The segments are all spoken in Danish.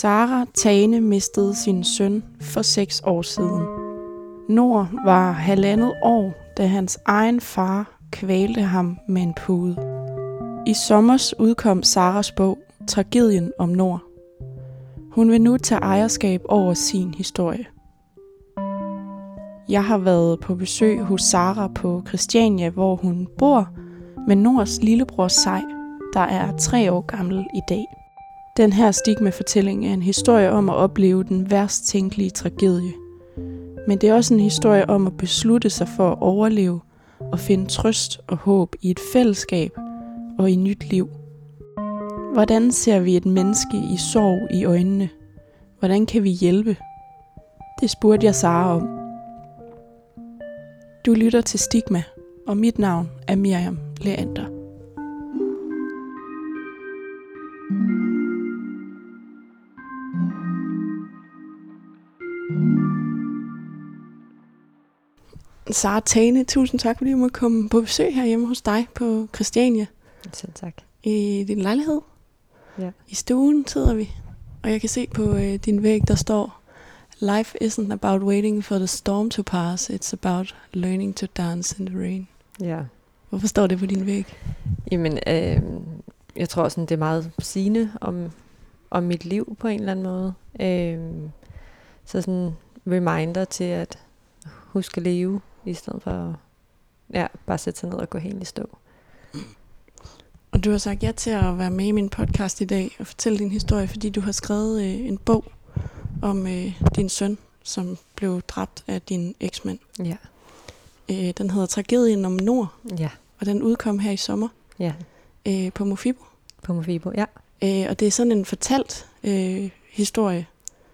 Sara Tane mistede sin søn for seks år siden. Nord var halvandet år, da hans egen far kvalte ham med en pude. I sommers udkom Saras bog Tragedien om Nord. Hun vil nu tage ejerskab over sin historie. Jeg har været på besøg hos Sara på Christiania, hvor hun bor, med Nords lillebror Sej, der er tre år gammel i dag. Den her stigma-fortælling er en historie om at opleve den værst tænkelige tragedie. Men det er også en historie om at beslutte sig for at overleve og finde trøst og håb i et fællesskab og i nyt liv. Hvordan ser vi et menneske i sorg i øjnene? Hvordan kan vi hjælpe? Det spurgte jeg Sara om. Du lytter til Stigma, og mit navn er Miriam Leander. Sara Tane, tusind tak, fordi du måtte komme på besøg her hjemme hos dig på Christiania. Selv tak. I din lejlighed. Ja. I stuen sidder vi, og jeg kan se på øh, din væg, der står Life isn't about waiting for the storm to pass, it's about learning to dance in the rain. Ja. Hvorfor står det på din væg? Jamen, øh, jeg tror sådan, det er meget sigende om, om mit liv på en eller anden måde. Øh, så sådan reminder til at huske at leve, i stedet for ja, bare sætte sig ned og gå helt i stå. Og du har sagt ja til at være med i min podcast i dag og fortælle din historie, fordi du har skrevet øh, en bog om øh, din søn, som blev dræbt af din eksmand. Ja. Øh, den hedder Tragedien om Nord, Ja. og den udkom her i sommer Ja. øh, på Mofibo. På Mofibo, ja. Øh, og det er sådan en fortalt øh, historie.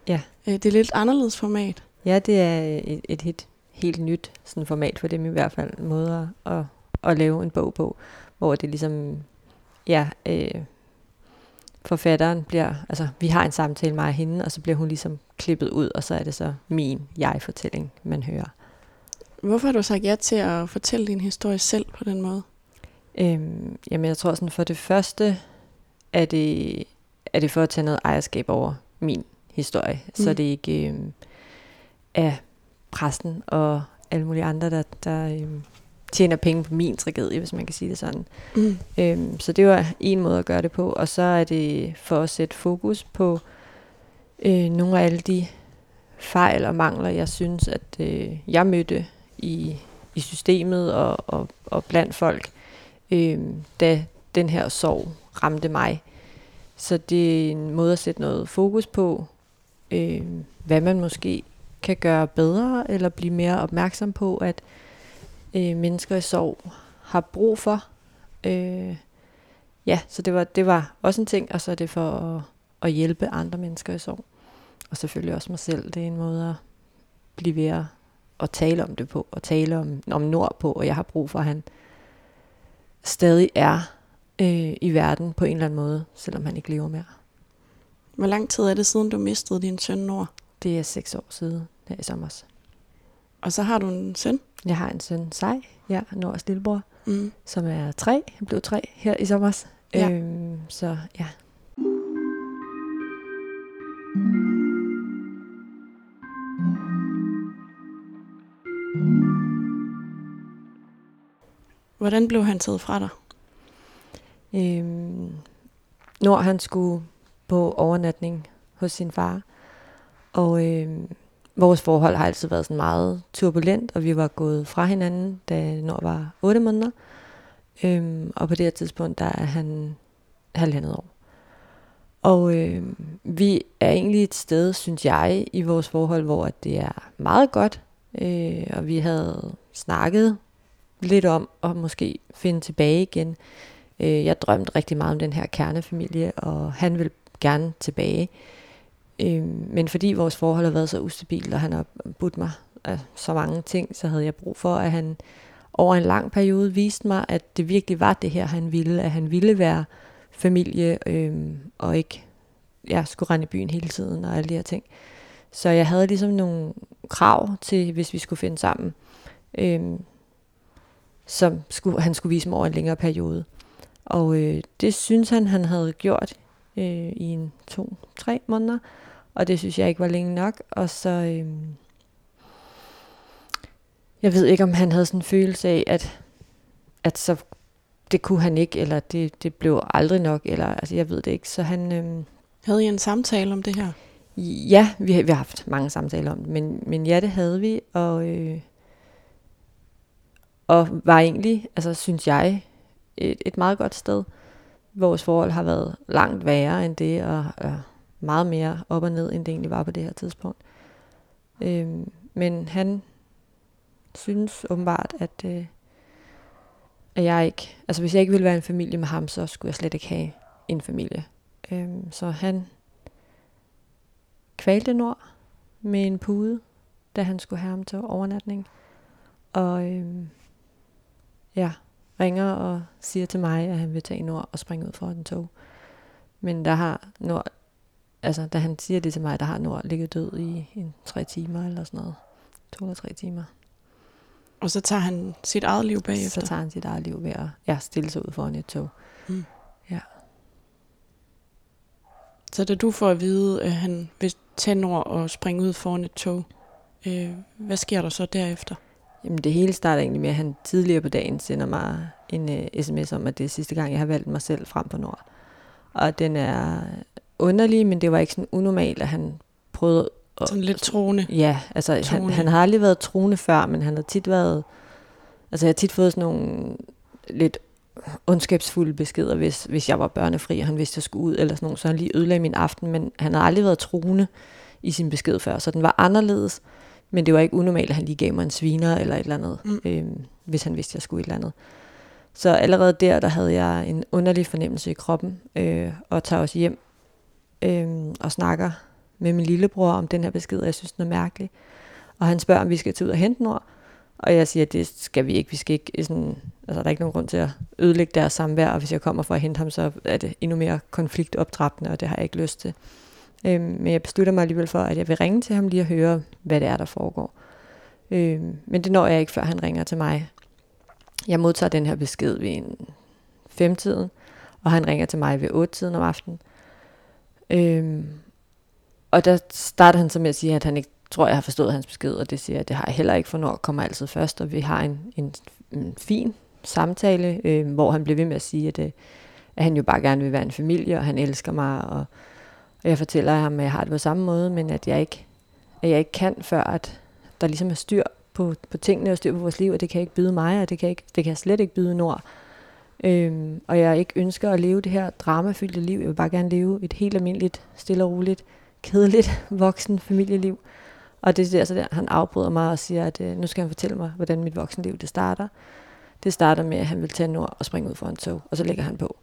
Ja. Øh, det er lidt anderledes format. Ja, det er et, et helt, helt nyt sådan format for dem i hvert fald. Måde at, at, at lave en bog på, hvor det ligesom, ja, øh, forfatteren bliver, altså vi har en samtale med hende, og så bliver hun ligesom klippet ud, og så er det så min jeg-fortælling, man hører. Hvorfor har du sagt ja til at fortælle din historie selv på den måde? Øhm, jamen jeg tror sådan, for det første er det, er det for at tage noget ejerskab over min historie, mm. så det ikke øhm, er præsten og alle mulige andre, der, der øhm, tjener penge på min tragedie, hvis man kan sige det sådan. Mm. Øhm, så det var en måde at gøre det på, og så er det for at sætte fokus på øh, nogle af alle de fejl og mangler, jeg synes, at øh, jeg mødte i, i systemet og, og, og blandt folk, øh, da den her sorg ramte mig. Så det er en måde at sætte noget fokus på, øh, hvad man måske kan gøre bedre, eller blive mere opmærksom på, at øh, mennesker i sorg har brug for. Øh, ja, så det var, det var også en ting, og så er det for at, at hjælpe andre mennesker i sorg. Og selvfølgelig også mig selv. Det er en måde at blive ved at, at tale om det på, og tale om, om Nord på, og jeg har brug for, at han stadig er øh, i verden på en eller anden måde, selvom han ikke lever mere. Hvor lang tid er det siden, du mistede din søn Nord? Det er seks år siden her i sommer. Og så har du en søn? Jeg har en søn, Sej, ja, Nords lillebror, Mm. som er tre. Han blev tre her i sommer. Ja. Øhm, så ja, Hvordan blev han taget fra dig? Øhm, når han skulle på overnatning hos sin far. Og øhm, vores forhold har altid været sådan meget turbulent, og vi var gået fra hinanden, da Nord var 8 måneder. Øhm, og på det her tidspunkt, der er han halvandet år. Og øh, vi er egentlig et sted, synes jeg, i vores forhold, hvor at det er meget godt. Øh, og vi havde snakket lidt om at måske finde tilbage igen. Øh, jeg drømte rigtig meget om den her kernefamilie, og han vil gerne tilbage. Øh, Øh, men fordi vores forhold har været så ustabilt, og han har budt mig af så mange ting, så havde jeg brug for, at han over en lang periode viste mig, at det virkelig var det her, han ville. At han ville være familie, øh, og ikke ja, skulle rende i byen hele tiden, og alle de her ting. Så jeg havde ligesom nogle krav til, hvis vi skulle finde sammen. Øh, som skulle, han skulle vise mig over en længere periode. Og øh, det synes han, han havde gjort øh, i en to-tre måneder, og det synes jeg ikke var længe nok, og så, øh, jeg ved ikke, om han havde sådan en følelse af, at, at så det kunne han ikke, eller det, det blev aldrig nok, eller altså jeg ved det ikke, så han... Øh, havde I en samtale om det her? Ja, vi har, vi har haft mange samtaler om det, men, men ja, det havde vi, og, øh, og var egentlig, altså synes jeg, et, et meget godt sted. Vores forhold har været langt værre end det, og, og meget mere op og ned, end det egentlig var på det her tidspunkt. Øh, men han synes åbenbart, at, øh, at jeg ikke, altså hvis jeg ikke ville være en familie med ham, så skulle jeg slet ikke have en familie. Øh, så han kvalte Nord med en pude, da han skulle have ham til overnatning. Og øhm, ja, ringer og siger til mig, at han vil tage Nord og springe ud for en tog. Men der har Nord, altså da han siger det til mig, der har Nord ligget død i en tre timer eller sådan noget. To eller tre timer. Og så tager han sit eget liv bagefter? Så tager han sit eget liv ved at ja, stille sig ud foran et tog. Mm. Ja. Så da du får at vide, at han vil tage over og springe ud foran et tog, øh, hvad sker der så derefter? Jamen det hele starter egentlig med, at han tidligere på dagen sender mig en uh, sms om, at det er sidste gang, jeg har valgt mig selv frem på Nord. Og den er underlig, men det var ikke sådan unormalt, at han prøvede... At, sådan lidt troende. Ja, altså troende. Han, han har aldrig været troende før, men han har tit været... Altså jeg har tit fået sådan nogle lidt ondskabsfulde beskeder, hvis, hvis jeg var børnefri, og han vidste, at jeg skulle ud, eller sådan noget, så han lige ødelagde min aften, men han havde aldrig været truende i sin besked før, så den var anderledes, men det var ikke unormalt, at han lige gav mig en sviner eller et eller andet, mm. øhm, hvis han vidste, at jeg skulle et eller andet. Så allerede der, der havde jeg en underlig fornemmelse i kroppen, øh, og tager os hjem øh, og snakker med min lillebror om den her besked, og jeg synes, den er mærkelig. Og han spørger, om vi skal tage ud og hente Nord, og jeg siger, at det skal vi ikke. Vi skal ikke sådan, altså, der er ikke nogen grund til at ødelægge deres samvær, og hvis jeg kommer for at hente ham, så er det endnu mere konfliktoptrappende, og det har jeg ikke lyst til. Øhm, men jeg beslutter mig alligevel for, at jeg vil ringe til ham lige og høre, hvad det er, der foregår. Øhm, men det når jeg ikke, før han ringer til mig. Jeg modtager den her besked ved en femtiden, og han ringer til mig ved otte tiden om aftenen. Øhm, og der starter han så med at sige, at han ikke tror, jeg har forstået hans besked, og det siger jeg, det har jeg heller ikke, for når kommer altid først, og vi har en, en, en fin samtale, øh, hvor han bliver ved med at sige, at, øh, at han jo bare gerne vil være en familie, og han elsker mig, og, og jeg fortæller ham, at jeg har det på samme måde, men at jeg ikke, at jeg ikke kan, før at der ligesom er styr på, på tingene og styr på vores liv, og det kan ikke byde mig, og det kan, ikke, det kan jeg slet ikke byde Nord. Øhm, og jeg ikke ønsker at leve det her dramafyldte liv. Jeg vil bare gerne leve et helt almindeligt, stille og roligt, kedeligt voksen familieliv. Og det er altså der, han afbryder mig og siger, at øh, nu skal han fortælle mig, hvordan mit voksenliv det starter. Det starter med, at han vil tage nord og springe ud for en tog, og så lægger han på.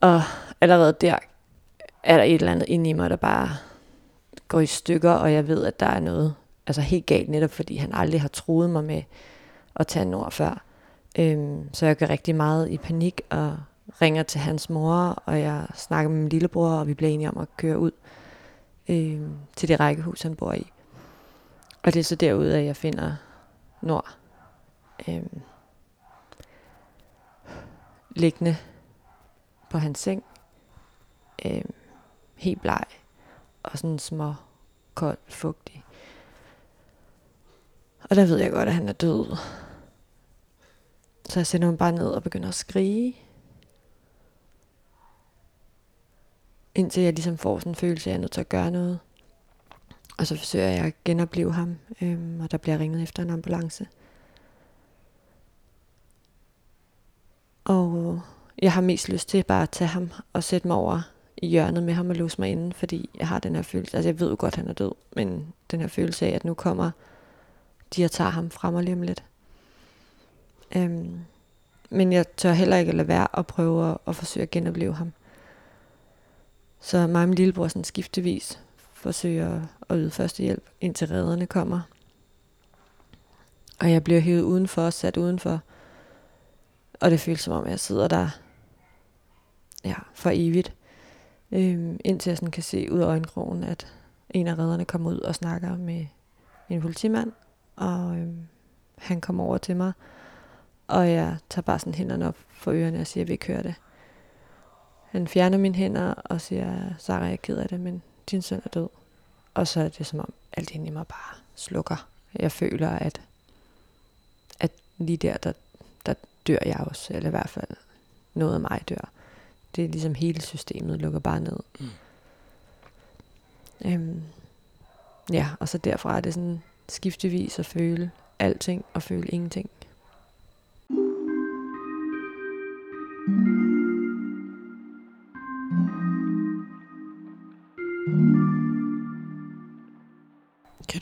Og allerede der er der et eller andet inde i mig, der bare går i stykker, og jeg ved, at der er noget altså helt galt, netop fordi han aldrig har troet mig med at tage nord før. Øhm, så jeg gør rigtig meget i panik og ringer til hans mor, og jeg snakker med min lillebror, og vi bliver enige om at køre ud øhm, til det rækkehus, han bor i. Og det er så derude, at jeg finder Nord Øhm, liggende på hans seng, Øhm, helt bleg og sådan små, kold, fugtig. Og der ved jeg godt, at han er død. Så jeg sender ham bare ned og begynder at skrige. indtil jeg ligesom får sådan en følelse af, at jeg er nødt til at gøre noget. Og så forsøger jeg at genopleve ham, øhm, og der bliver ringet efter en ambulance. Og jeg har mest lyst til bare at tage ham og sætte mig over i hjørnet med ham og låse mig inde, fordi jeg har den her følelse, altså jeg ved jo godt, at han er død, men den her følelse af, at nu kommer de og tager ham fra mig lige om lidt. Øhm, men jeg tør heller ikke lade være at prøve at, at forsøge at genopleve ham. Så mig og min lillebror sådan skiftevis forsøger at yde førstehjælp, indtil redderne kommer. Og jeg bliver hævet udenfor, sat udenfor. Og det føles som om, jeg sidder der ja, for evigt. Øhm, indtil jeg sådan kan se ud af øjenkrogen, at en af redderne kommer ud og snakker med en politimand. Og øhm, han kommer over til mig. Og jeg tager bare sådan hænderne op for ørerne og siger, at vi kører det. Han fjerner mine hænder og siger, Sarah, jeg er ked af det, men din søn er død. Og så er det som om, alt ind i mig bare slukker. Jeg føler, at, at lige der, der, der dør jeg også, eller i hvert fald noget af mig dør. Det er ligesom hele systemet lukker bare ned. Mm. Øhm, ja, og så derfra er det sådan skiftevis at føle alting og føle ingenting. Kan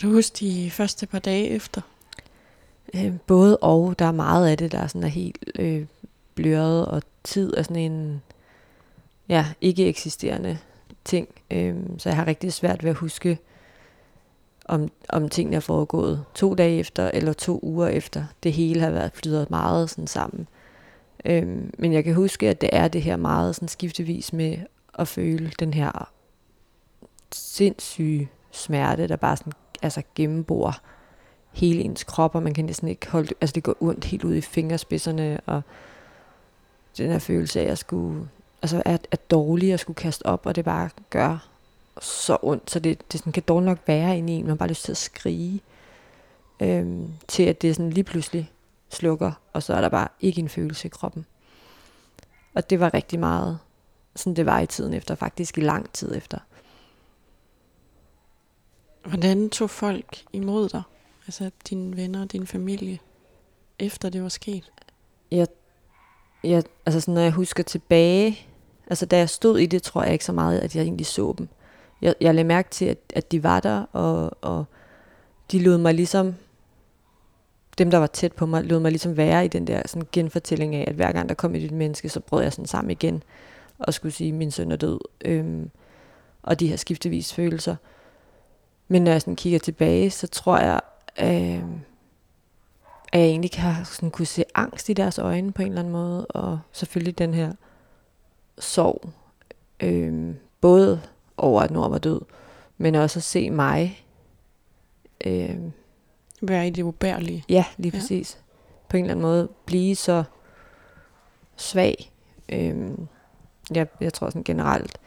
du huske de første par dage efter? Øh, både og. Der er meget af det, der er, sådan er helt øh, bløret, og tid er sådan en ja, ikke eksisterende ting. Øh, så jeg har rigtig svært ved at huske, om, om tingene er foregået to dage efter, eller to uger efter. Det hele har været flyttet meget sådan sammen. Øh, Øhm, men jeg kan huske, at det er det her meget sådan skiftevis med at føle den her sindssyge smerte, der bare sådan, altså gennembor hele ens krop, og man kan næsten ikke holde altså det går ondt helt ud i fingerspidserne, og den her følelse af, at jeg skulle, altså at, at dårlig at skulle kaste op, og det bare gør så ondt, så det, det sådan, kan dårligt nok være inde i en, man har bare lyst til at skrige, øhm, til at det sådan lige pludselig slukker, og så er der bare ikke en følelse i kroppen. Og det var rigtig meget, sådan det var i tiden efter, faktisk i lang tid efter. Hvordan tog folk imod dig? Altså dine venner og din familie, efter det var sket? Jeg, jeg, altså sådan, når jeg husker tilbage, altså da jeg stod i det, tror jeg ikke så meget, at jeg egentlig så dem. Jeg, jeg lagde mærke til, at, at de var der, og, og de lod mig ligesom, dem der var tæt på mig, lod mig ligesom være i den der sådan genfortælling af, at hver gang der kom et menneske, så brød jeg sådan sammen igen, og skulle sige, at min søn er død. Øhm, og de her skiftevis følelser. Men når jeg sådan kigger tilbage, så tror jeg, øh, at jeg egentlig kan sådan kunne se angst i deres øjne på en eller anden måde, og selvfølgelig den her sorg, øh, både over at Nord var død, men også at se mig øh, være i det ubærlige. Ja, lige præcis. Ja. På en eller anden måde blive så svag. Øh, jeg, jeg tror sådan generelt,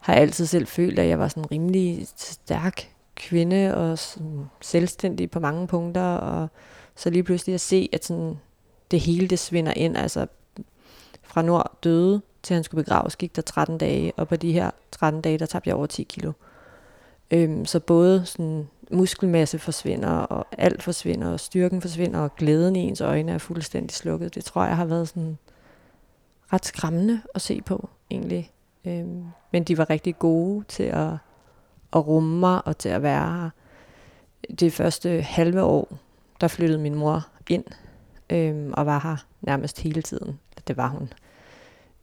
har jeg altid selv følt, at jeg var sådan rimelig stærk kvinde og sådan selvstændig på mange punkter, og så lige pludselig at se, at sådan det hele det svinder ind, altså fra Nord døde til han skulle begraves, gik der 13 dage, og på de her 13 dage, der tabte jeg over 10 kilo. Øhm, så både sådan muskelmasse forsvinder, og alt forsvinder, og styrken forsvinder, og glæden i ens øjne er fuldstændig slukket. Det tror jeg har været sådan ret skræmmende at se på, egentlig. Øhm, men de var rigtig gode til at, at rumme mig og til at være her. Det første halve år, der flyttede min mor ind øhm, og var her nærmest hele tiden. Det var hun.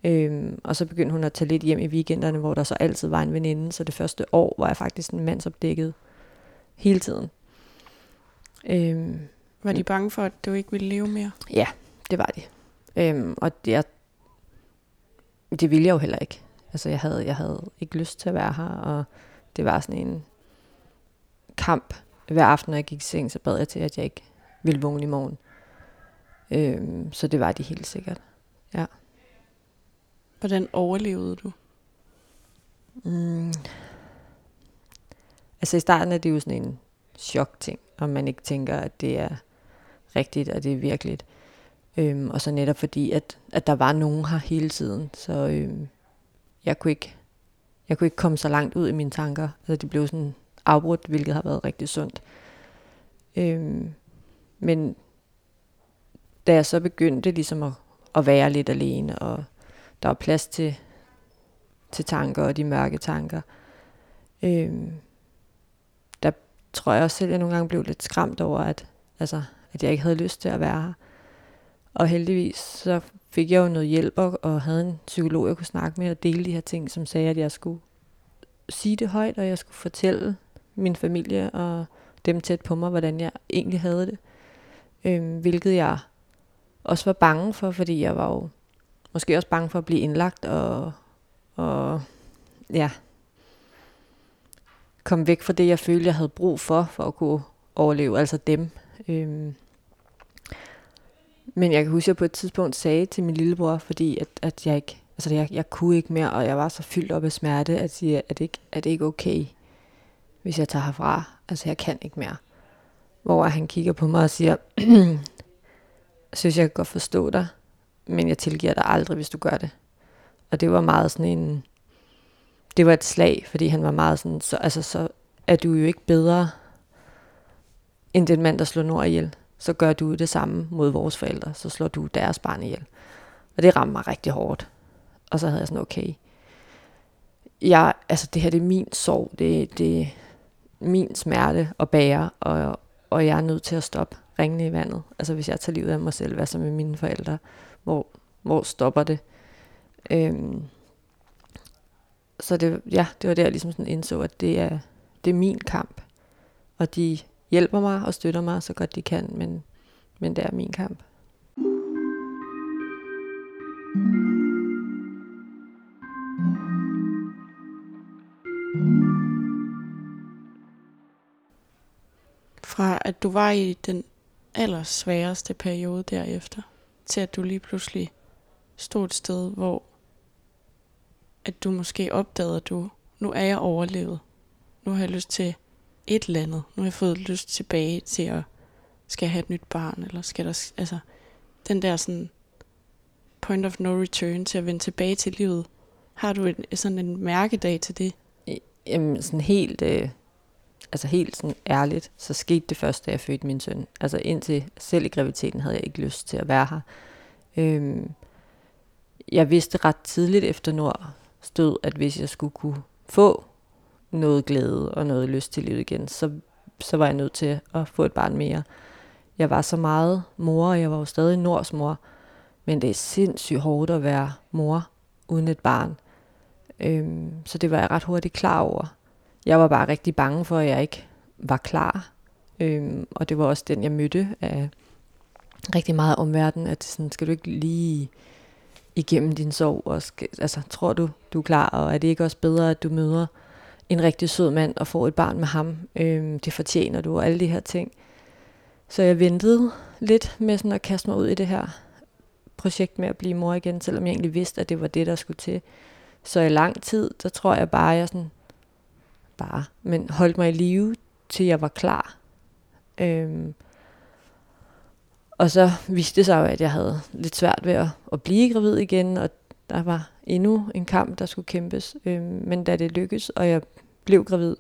Øhm, og så begyndte hun at tage lidt hjem i weekenderne, hvor der så altid var en veninde. Så det første år var jeg faktisk en mandsopdækket hele tiden. Øhm, var de bange for, at du ikke ville leve mere? Ja, det var de. Øhm, og det, det ville jeg jo heller ikke. Altså jeg havde, jeg havde ikke lyst til at være her, og det var sådan en kamp. Hver aften, når jeg gik i seng, så bad jeg til, at jeg ikke ville vågne i morgen. Øhm, så det var de helt sikkert. Ja. Hvordan overlevede du? Mm. Altså i starten er det jo sådan en chok-ting, om man ikke tænker, at det er rigtigt, og det er virkeligt. Øhm, og så netop fordi, at, at der var nogen her hele tiden, så øhm, jeg kunne ikke jeg kunne ikke komme så langt ud i mine tanker. Altså det blev sådan afbrudt, hvilket har været rigtig sundt. Øhm, men da jeg så begyndte ligesom at, at være lidt alene, og der var plads til, til tanker og de mørke tanker, øhm, tror jeg også selv, at jeg nogle gange blev lidt skræmt over, at, altså, at jeg ikke havde lyst til at være her. Og heldigvis så fik jeg jo noget hjælp og havde en psykolog, jeg kunne snakke med og dele de her ting, som sagde, at jeg skulle sige det højt, og jeg skulle fortælle min familie og dem tæt på mig, hvordan jeg egentlig havde det. Øhm, hvilket jeg også var bange for, fordi jeg var jo måske også bange for at blive indlagt og, og ja, komme væk fra det, jeg følte, jeg havde brug for, for at kunne overleve, altså dem. Øhm, men jeg kan huske, at jeg på et tidspunkt sagde til min lillebror, fordi at, at jeg ikke Altså jeg, jeg kunne ikke mere, og jeg var så fyldt op af smerte, at sige, at det ikke er det ikke okay, hvis jeg tager herfra. Altså jeg kan ikke mere. Hvor han kigger på mig og siger, synes jeg kan godt forstå dig, men jeg tilgiver dig aldrig, hvis du gør det. Og det var meget sådan en, det var et slag, fordi han var meget sådan, så, altså, så er du jo ikke bedre end den mand, der slår Nord ihjel. Så gør du det samme mod vores forældre, så slår du deres barn ihjel. Og det ramte mig rigtig hårdt. Og så havde jeg sådan, okay, jeg, altså det her det er min sorg, det, det er min smerte at bære, og, og jeg er nødt til at stoppe ringene i vandet. Altså hvis jeg tager livet af mig selv, hvad så med mine forældre? Hvor, hvor stopper det? Øhm, så det, ja, det var der, jeg ligesom sådan indså, at det er, det er min kamp. Og de hjælper mig og støtter mig så godt de kan, men, men det er min kamp. Fra at du var i den allersværeste periode derefter, til at du lige pludselig stod et sted, hvor at du måske opdagede, at du, nu er jeg overlevet. Nu har jeg lyst til et eller andet. Nu har jeg fået lyst tilbage til at skal have et nyt barn, eller skal der, altså, den der sådan point of no return til at vende tilbage til livet. Har du en, sådan en mærkedag til det? Jamen, sådan helt, øh, altså helt sådan ærligt, så skete det først, da jeg fødte min søn. Altså indtil selv i graviditeten havde jeg ikke lyst til at være her. Øhm, jeg vidste ret tidligt efter Nord stod, at hvis jeg skulle kunne få noget glæde og noget lyst til livet igen, så, så var jeg nødt til at få et barn mere. Jeg var så meget mor, og jeg var jo stadig Nords mor, men det er sindssygt hårdt at være mor uden et barn. Øhm, så det var jeg ret hurtigt klar over. Jeg var bare rigtig bange for, at jeg ikke var klar. Øhm, og det var også den, jeg mødte af rigtig meget omverden, at sådan, skal du ikke lige igennem din sorg, og skal, altså, tror du, du er klar, og er det ikke også bedre, at du møder en rigtig sød mand og får et barn med ham? Øhm, det fortjener du, og alle de her ting. Så jeg ventede lidt med sådan at kaste mig ud i det her projekt med at blive mor igen, selvom jeg egentlig vidste, at det var det, der skulle til. Så i lang tid, der tror jeg bare, jeg sådan, bare, men holdt mig i live, til jeg var klar. Øhm, og så viste det sig jo, at jeg havde lidt svært ved at, at blive gravid igen, og der var endnu en kamp, der skulle kæmpes. Øh, men da det lykkedes, og jeg blev gravid,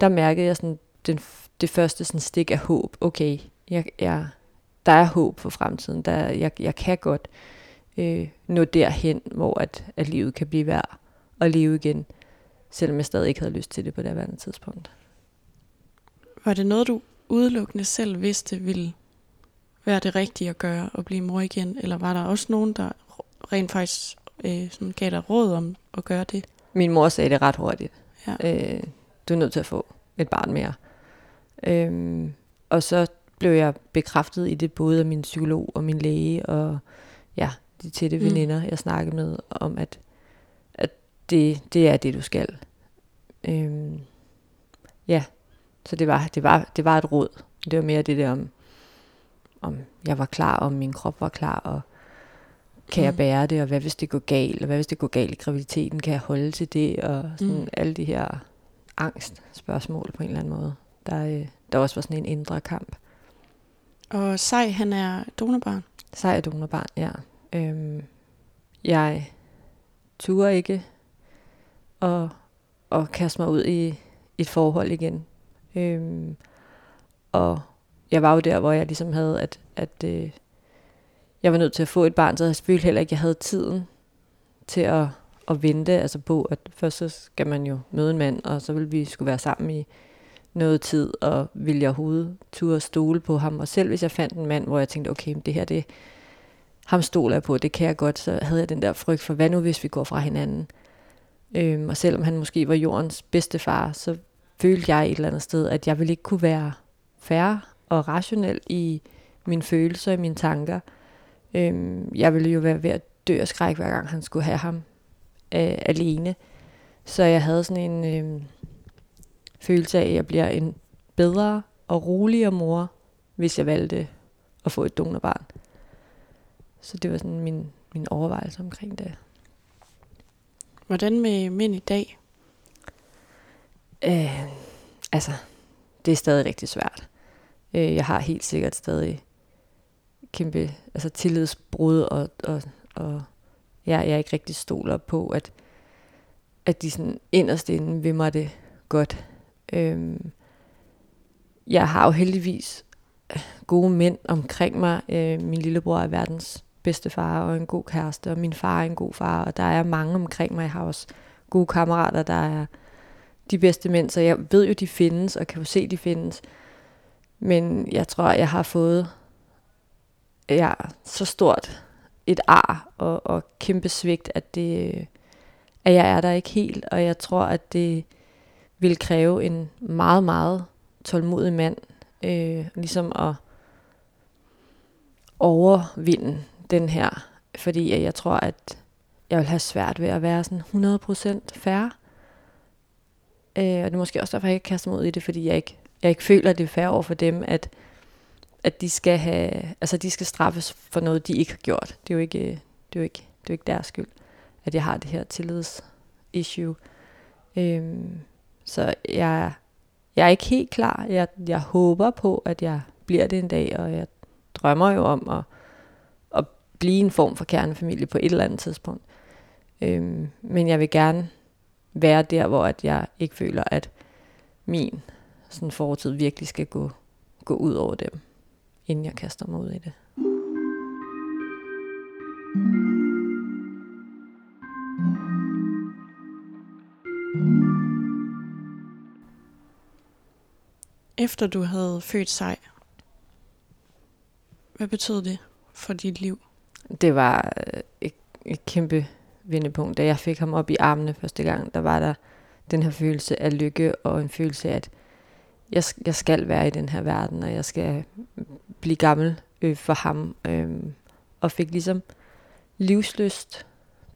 der mærkede jeg sådan den, det første sådan stik af håb. Okay, jeg, jeg, der er håb for fremtiden. Der, jeg, jeg kan godt øh, nå derhen, hvor at, at livet kan blive værd at leve igen, selvom jeg stadig ikke havde lyst til det på det andet tidspunkt. Var det noget, du udelukkende selv vidste ville være det rigtige at gøre og blive mor igen? Eller var der også nogen, der rent faktisk øh, sådan gav dig råd om at gøre det? Min mor sagde det ret hurtigt. Ja. Øh, du er nødt til at få et barn mere. Øhm, og så blev jeg bekræftet i det både af min psykolog og min læge og ja, de tætte mm. veninder, jeg snakkede med, om at, at det, det er det, du skal. Øhm, ja, så det var, det, var, det var et råd. Det var mere det der om, om jeg var klar, om min krop var klar, og kan mm. jeg bære det, og hvad hvis det går galt, og hvad hvis det går galt i graviditeten, kan jeg holde til det, og sådan mm. alle de her angst spørgsmål på en eller anden måde, der, øh, der også var sådan en indre kamp. Og Sej, han er donorbarn? Sej er donorbarn, ja. Øhm, jeg turde ikke at, at kaste mig ud i et forhold igen. Øhm, og jeg var jo der, hvor jeg ligesom havde, at, at øh, jeg var nødt til at få et barn, så jeg følte heller ikke, at jeg havde tiden til at, at vente altså på, at først så skal man jo møde en mand, og så vil vi skulle være sammen i noget tid, og ville jeg overhovedet turde stole på ham. Og selv hvis jeg fandt en mand, hvor jeg tænkte, okay, det her, det, ham stoler jeg på, det kan jeg godt, så havde jeg den der frygt for, hvad nu hvis vi går fra hinanden? Øhm, og selvom han måske var jordens bedste far, så følte jeg et eller andet sted, at jeg ville ikke kunne være færre og rationel i mine følelser og mine tanker. Øhm, jeg ville jo være ved at dø af skræk, hver gang han skulle have ham øh, alene. Så jeg havde sådan en øh, følelse af, at jeg bliver en bedre og roligere mor, hvis jeg valgte at få et donorbarn. Så det var sådan min, min overvejelse omkring det. Hvordan med mænd i dag? Øh, altså, det er stadig rigtig svært. Øh, jeg har helt sikkert stadig kæmpe altså tillidsbrud, og, og, og jeg, jeg er ikke rigtig stoler på, at, at de sådan inderst inde vil mig det godt. Øhm, jeg har jo heldigvis gode mænd omkring mig. Øh, min lillebror er verdens bedste far og en god kæreste, og min far er en god far, og der er mange omkring mig. Jeg har også gode kammerater, der er de bedste mænd, så jeg ved jo, de findes, og kan jo se, de findes. Men jeg tror, jeg har fået ja, så stort et ar og, og kæmpe svigt, at, det, at jeg er der ikke helt, og jeg tror, at det vil kræve en meget, meget tålmodig mand, øh, ligesom at overvinde den her, fordi jeg tror, at jeg vil have svært ved at være sådan 100% færre. Øh, og det er måske også derfor, jeg ikke kaster mig ud i det, fordi jeg ikke, jeg ikke føler, at det er fair over for dem, at, at de skal have, altså de skal straffes for noget, de ikke har gjort. Det er jo ikke, det er jo ikke, det er jo ikke deres skyld, at jeg har det her tillidsissue. Øhm, så jeg, jeg er ikke helt klar. Jeg, jeg håber på, at jeg bliver det en dag, og jeg drømmer jo om at, at blive en form for kernefamilie på et eller andet tidspunkt. Øhm, men jeg vil gerne være der, hvor at jeg ikke føler, at min sådan fortid virkelig skal gå, gå ud over dem, inden jeg kaster mig ud i det. Efter du havde født sig, hvad betød det for dit liv? Det var øh, et, et kæmpe vendepunkt. Da jeg fik ham op i armene første gang, der var der den her følelse af lykke og en følelse af, at jeg, jeg skal være i den her verden, og jeg skal blive gammel øh, for ham. Øh, og fik ligesom livsløst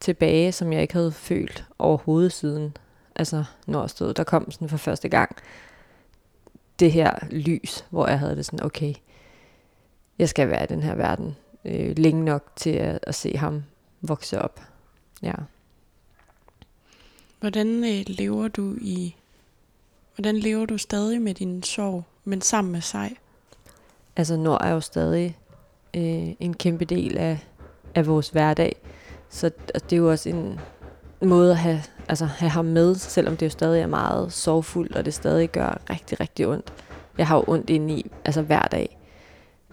tilbage, som jeg ikke havde følt overhovedet siden. Altså, når jeg stod, der kom sådan for første gang det her lys, hvor jeg havde det sådan, okay, jeg skal være i den her verden øh, længe nok til at, at se ham vokse op. Ja. Hvordan øh, lever du i hvordan lever du stadig med din sorg, men sammen med sig? Altså når er jo stadig øh, en kæmpe del af, af vores hverdag. Så det er jo også en måde at have, altså, have ham med, selvom det jo stadig er meget sorgfuldt, og det stadig gør rigtig, rigtig ondt. Jeg har jo ondt indeni, altså hver dag.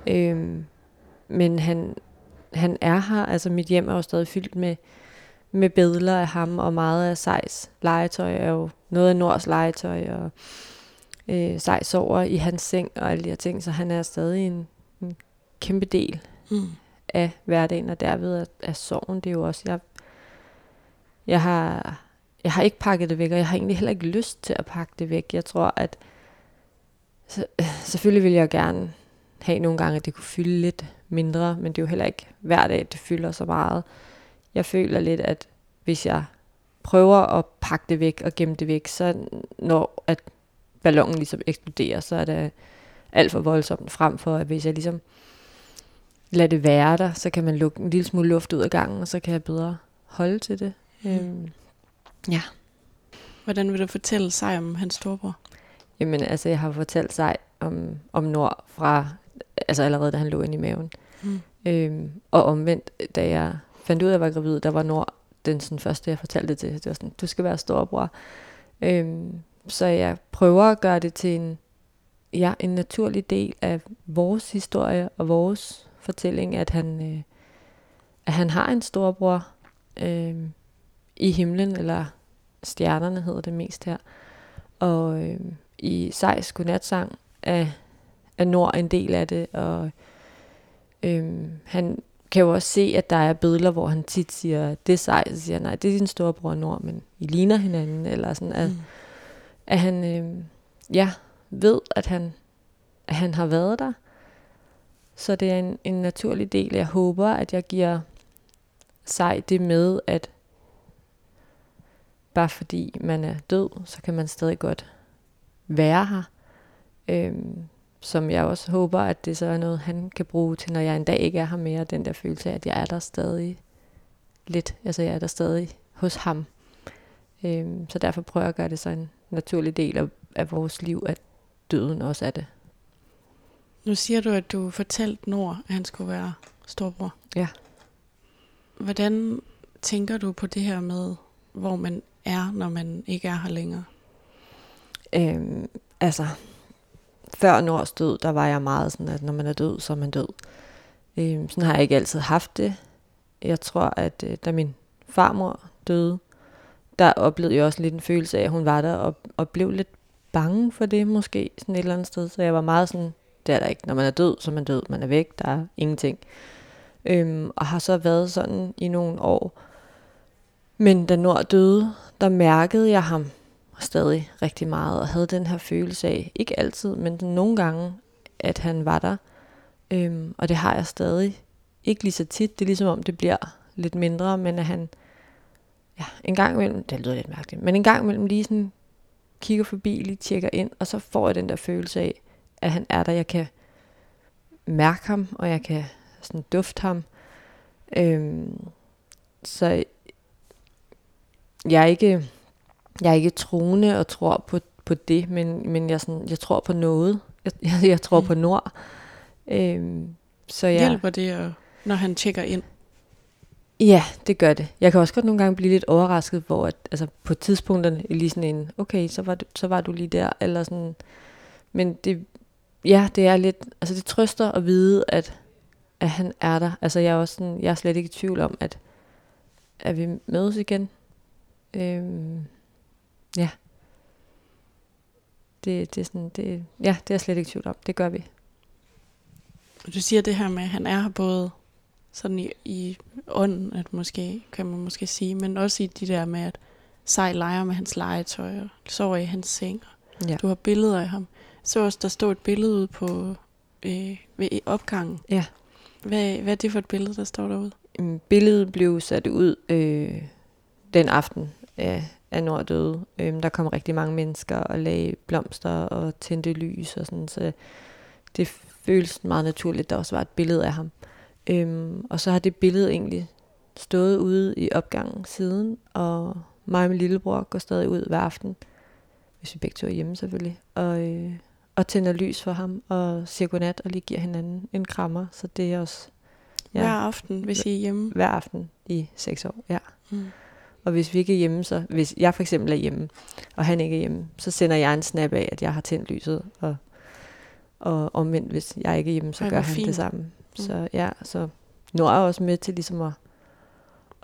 Øhm, men han, han er her, altså mit hjem er jo stadig fyldt med, med billeder af ham, og meget af Sejs legetøj er jo noget af Nords legetøj, og øh, Sej sover i hans seng og alle de her ting, så han er stadig en, en kæmpe del mm. af hverdagen, og derved er, er sorgen det er jo også, jeg, jeg har, jeg har ikke pakket det væk, og jeg har egentlig heller ikke lyst til at pakke det væk. Jeg tror, at så, selvfølgelig vil jeg gerne have nogle gange, at det kunne fylde lidt mindre, men det er jo heller ikke hver dag, det fylder så meget. Jeg føler lidt, at hvis jeg prøver at pakke det væk og gemme det væk, så når at ballonen ligesom eksploderer, så er det alt for voldsomt frem for, at hvis jeg ligesom lader det være der, så kan man lukke en lille smule luft ud af gangen, og så kan jeg bedre holde til det. Mm. Øhm, ja. Hvordan vil du fortælle sig om hans storebror? Jamen, altså, jeg har fortalt sig om, om Nord fra, altså allerede da han lå inde i maven. Mm. Øhm, og omvendt, da jeg fandt ud af, at jeg var gravid, der var Nord den sådan første, jeg fortalte det til. Det var sådan, du skal være storebror. Øhm, så jeg prøver at gøre det til en, ja, en naturlig del af vores historie og vores fortælling, at han, øh, at han har en storebror øh, i himlen, eller stjernerne hedder det mest her. Og øh, i Sejs godnatsang er, er Nord en del af det, og øh, han kan jo også se, at der er billeder, hvor han tit siger, det er sej, så siger nej, det er din storebror Nord, men I ligner hinanden, eller sådan, at, mm. at han, øh, ja, ved, at han, at han har været der. Så det er en, en naturlig del. Jeg håber, at jeg giver sig det med, at bare fordi man er død, så kan man stadig godt være her. Øhm, som jeg også håber, at det så er noget, han kan bruge til, når jeg en dag ikke er her mere. Den der følelse af, at jeg er der stadig lidt. Altså jeg er der stadig hos ham. Øhm, så derfor prøver jeg at gøre det så en naturlig del af, af vores liv, at døden også er det. Nu siger du, at du fortalte Nord, at han skulle være storbror. Ja. Hvordan tænker du på det her med, hvor man er, når man ikke er her længere? Øhm, altså, før Nords død, der var jeg meget sådan, at når man er død, så er man død. Øhm, sådan har jeg ikke altid haft det. Jeg tror, at øh, da min farmor døde, der oplevede jeg også lidt en følelse af, at hun var der, og, og blev lidt bange for det måske, sådan et eller andet sted. Så jeg var meget sådan, det er der ikke. Når man er død, så er man død. Man er væk, der er ingenting. Øhm, og har så været sådan i nogle år. Men da Nord døde, der mærkede jeg ham stadig rigtig meget, og havde den her følelse af, ikke altid, men nogle gange, at han var der. Øhm, og det har jeg stadig. Ikke lige så tit, det er ligesom om, det bliver lidt mindre, men at han, ja, en gang imellem, det lyder lidt mærkeligt, men en gang imellem lige sådan kigger forbi, lige tjekker ind, og så får jeg den der følelse af, at han er der. Jeg kan mærke ham, og jeg kan sådan dufte ham. Øhm, så jeg er ikke, jeg er ikke troende og tror på, på det, men, men jeg, sådan, jeg tror på noget. Jeg, jeg, jeg tror mm. på Nord. Øhm, så jeg, Hjælper det, når han tjekker ind? Ja, det gør det. Jeg kan også godt nogle gange blive lidt overrasket, hvor at, altså på tidspunkterne lige sådan en, okay, så var, du, så var du lige der, eller sådan. Men det, ja, det er lidt, altså det trøster at vide, at, at han er der. Altså jeg er også sådan, jeg er slet ikke i tvivl om, at, at vi mødes igen. Øhm, ja. Det, det er sådan, det, ja, det er jeg slet ikke tvivl om. Det gør vi. Du siger det her med, at han er her både sådan i, i ånden, at måske, kan man måske sige, men også i de der med, at Sej leger med hans legetøj og sover i hans seng. Ja. Du har billeder af ham. Så også, der står et billede ude på øh, ved opgangen. Ja. Hvad, hvad er det for et billede, der står derude? Billedet blev sat ud øh, den aften af, af Norddøde. Øh, der kom rigtig mange mennesker og lagde blomster og tændte lys og sådan, så det føles meget naturligt, at der også var et billede af ham. Øhm, og så har det billede egentlig stået ude i opgangen siden, og mig og min lillebror går stadig ud hver aften, hvis vi begge to er hjemme selvfølgelig, og, øh, og tænder lys for ham, og siger godnat, og lige giver hinanden en krammer, så det er også... Ja, hver aften, hvis I er hjemme? Hver aften i seks år, ja. Mm. Og hvis vi ikke er hjemme, så hvis jeg for eksempel er hjemme, og han ikke er hjemme, så sender jeg en snap af, at jeg har tændt lyset, og, og omvendt, hvis jeg ikke er hjemme, så Ej, gør han fint. det samme. Mm. Så ja, så nu er jeg også med til ligesom at,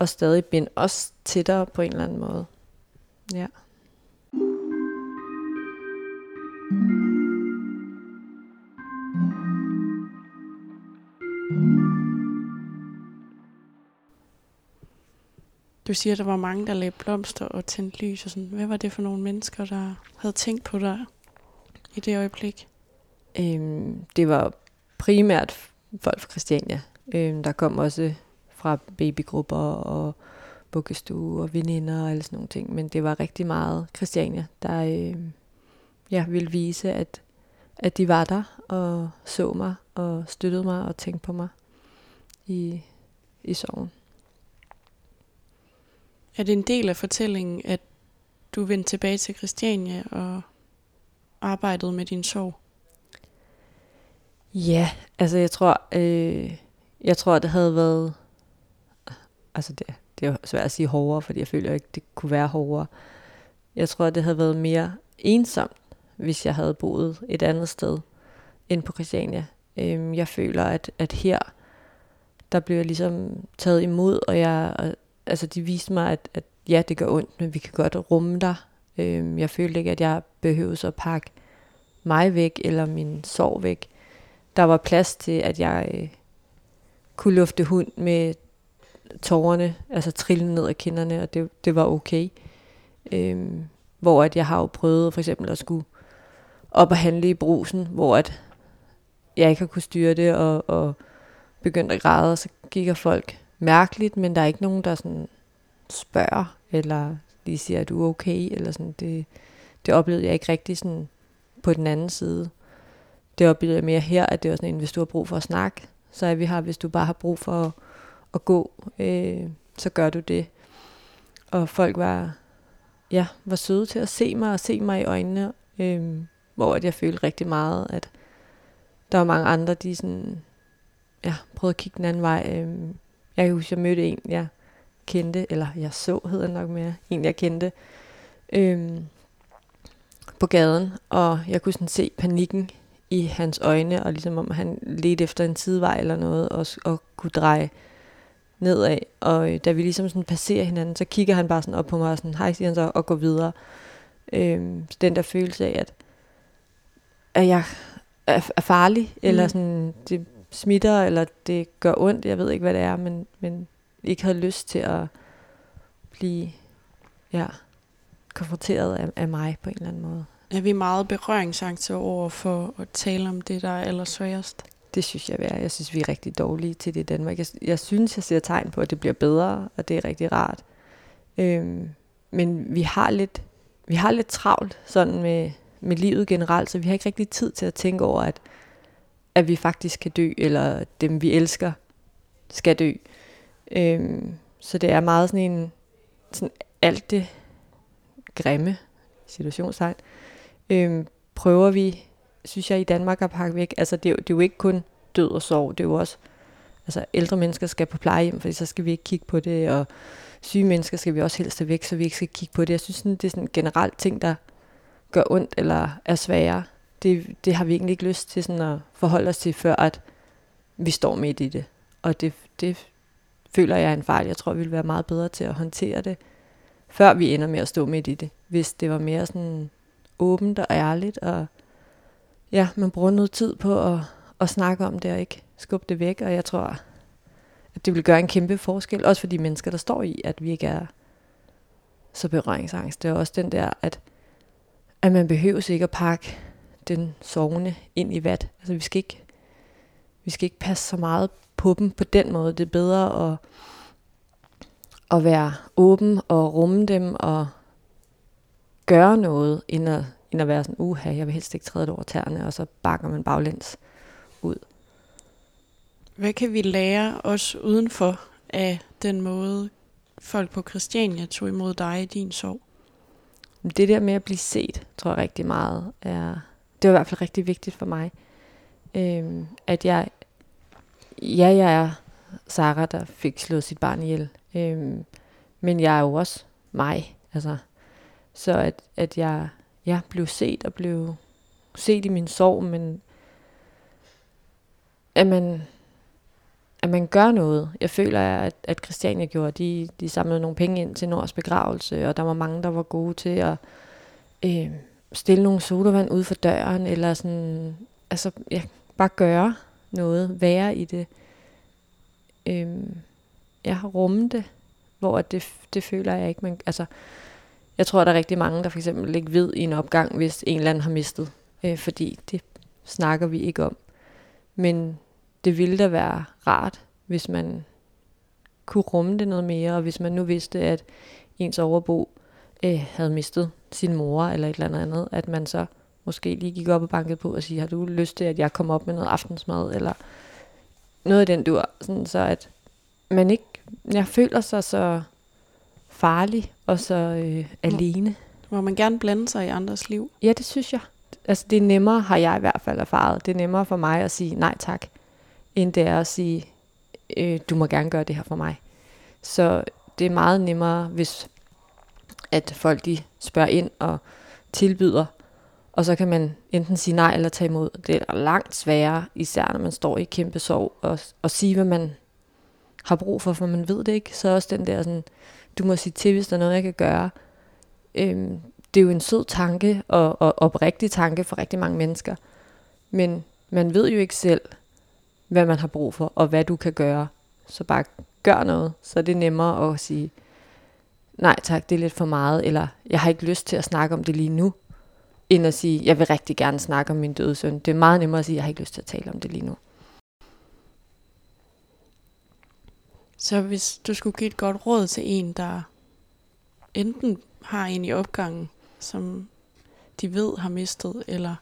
at stadig binde os tættere på en eller anden måde. Ja. Du siger, at der var mange, der lagde blomster og tændte lys og sådan. Hvad var det for nogle mennesker, der havde tænkt på dig i det øjeblik? Øhm, det var primært folk fra Christiania. Øhm, der kom også fra babygrupper og bukkestue og veninder og alle sådan nogle ting. Men det var rigtig meget Christiania, der øhm, ja, ville vise, at, at de var der og så mig og støttede mig og tænkte på mig i, i sorgen. Er det en del af fortællingen, at du vendte tilbage til Christiania og arbejdede med din sorg? Ja, altså jeg tror, øh, jeg tror, det havde været, altså det, det er svært at sige hårdere, fordi jeg føler ikke, det kunne være hårdere. Jeg tror, det havde været mere ensomt, hvis jeg havde boet et andet sted end på Christiania. Øh, jeg føler, at, at her, der blev jeg ligesom taget imod, og jeg, og, altså de viste mig, at, at ja, det gør ondt, men vi kan godt rumme dig. Øhm, jeg følte ikke, at jeg behøvede at pakke mig væk, eller min sorg væk der var plads til, at jeg øh, kunne lufte hund med tårerne, altså trille ned af kinderne, og det, det var okay. Øhm, hvor at jeg har jo prøvet for eksempel at skulle op og handle i brusen, hvor at jeg ikke har kunne styre det, og, og begyndte at græde, og så kigger folk mærkeligt, men der er ikke nogen, der sådan spørger, eller lige siger, at du er okay, eller sådan, det, det oplevede jeg ikke rigtig sådan på den anden side det oplevede jeg mere her, at det var sådan en, hvis du har brug for at snakke, så er vi her, hvis du bare har brug for at, at gå, øh, så gør du det. Og folk var ja, var søde til at se mig og se mig i øjnene, øh, hvor at jeg følte rigtig meget, at der var mange andre, de sådan, ja, prøvede at kigge den anden vej. Øh, jeg kan huske, jeg mødte en, jeg kendte, eller jeg så, hedder nok mere, en jeg kendte, øhm, på gaden, og jeg kunne sådan se panikken i hans øjne, og ligesom om han ledte efter en sidevej eller noget, og, og kunne dreje nedad. Og øh, da vi ligesom sådan passerer hinanden, så kigger han bare sådan op på mig og sådan, hej, siger han så, og går videre. Øhm, så den der følelse af, at, at jeg er, er farlig, mm. eller sådan, det smitter, eller det gør ondt, jeg ved ikke, hvad det er, men, men ikke havde lyst til at blive, ja, konfronteret af, af mig på en eller anden måde. Er vi meget berøringsangste over for at tale om det, der er allersværest? Det synes jeg, vi er. Jeg synes, vi er rigtig dårlige til det i Danmark. Jeg, jeg synes, jeg ser tegn på, at det bliver bedre, og det er rigtig rart. Øhm, men vi har lidt, vi har lidt travlt sådan med, med livet generelt, så vi har ikke rigtig tid til at tænke over, at, at vi faktisk kan dø, eller dem vi elsker skal dø. Øhm, så det er meget sådan en, sådan alt det grimme, situationstegn, øhm, prøver vi, synes jeg, i Danmark at pakke væk. Altså, det, er, det er jo ikke kun død og sorg, det er jo også, altså, ældre mennesker skal på plejehjem, for så skal vi ikke kigge på det, og syge mennesker skal vi også helst have væk, så vi ikke skal kigge på det. Jeg synes, sådan, det er sådan generelt ting, der gør ondt eller er svære. Det, det har vi egentlig ikke lyst til sådan at forholde os til, før at vi står midt i det. Og det, det føler jeg er en fejl. Jeg tror, vi ville være meget bedre til at håndtere det, før vi ender med at stå midt i det. Hvis det var mere sådan åbent og ærligt, og ja, man bruger noget tid på at, at snakke om det, og ikke skubbe det væk, og jeg tror, at det vil gøre en kæmpe forskel, også for de mennesker, der står i, at vi ikke er så berøringsangst. Det er også den der, at, at man behøver ikke at pakke den sovende ind i vat. Altså vi skal ikke, vi skal ikke passe så meget på dem på den måde. Det er bedre at, at være åben og rumme dem og gøre noget, end at, end at være sådan, uha, jeg vil helst ikke træde over tæerne, og så bakker man baglæns ud. Hvad kan vi lære os udenfor af den måde, folk på Christiania tog imod dig i din sorg? Det der med at blive set, tror jeg rigtig meget er, det var i hvert fald rigtig vigtigt for mig. øh, at jeg, ja, jeg er Sara, der fik slået sit barn ihjel. øh, men jeg er jo også mig. Altså, så at, at jeg, jeg blev set og blev set i min sorg, men at man, at man gør noget. Jeg føler, at, at Christiania gjorde, de, de samlede nogle penge ind til Nords begravelse, og der var mange, der var gode til at øh, stille nogle sodavand ud for døren, eller sådan, altså, ja, bare gøre noget, være i det. Øhm, jeg har rummet det, hvor det, det føler jeg ikke, man, altså, jeg tror, der er rigtig mange, der for eksempel ikke ved i en opgang, hvis en eller anden har mistet. Øh, fordi det snakker vi ikke om. Men det ville da være rart, hvis man kunne rumme det noget mere, og hvis man nu vidste, at ens overbo øh, havde mistet sin mor eller et eller andet at man så måske lige gik op og bankede på og sige, har du lyst til, at jeg kommer op med noget aftensmad, eller noget af den dur, sådan så at man ikke, jeg føler sig så farlig og så øh, alene. Må man gerne blande sig i andres liv? Ja, det synes jeg. Altså, det er nemmere, har jeg i hvert fald erfaret. Det er nemmere for mig at sige nej tak, end det er at sige, øh, du må gerne gøre det her for mig. Så det er meget nemmere, hvis at folk de spørger ind og tilbyder, og så kan man enten sige nej eller tage imod. Det er langt sværere, især når man står i kæmpe sorg, og, og sige, hvad man har brug for, for man ved det ikke. Så også den der sådan, du må sige til, hvis der er noget, jeg kan gøre. Øhm, det er jo en sød tanke og, og oprigtig tanke for rigtig mange mennesker. Men man ved jo ikke selv, hvad man har brug for, og hvad du kan gøre. Så bare gør noget, så er det nemmere at sige, nej tak, det er lidt for meget, eller jeg har ikke lyst til at snakke om det lige nu, end at sige, jeg vil rigtig gerne snakke om min døde søn. Det er meget nemmere at sige, jeg har ikke lyst til at tale om det lige nu. Så hvis du skulle give et godt råd til en, der enten har en i opgangen, som de ved har mistet, eller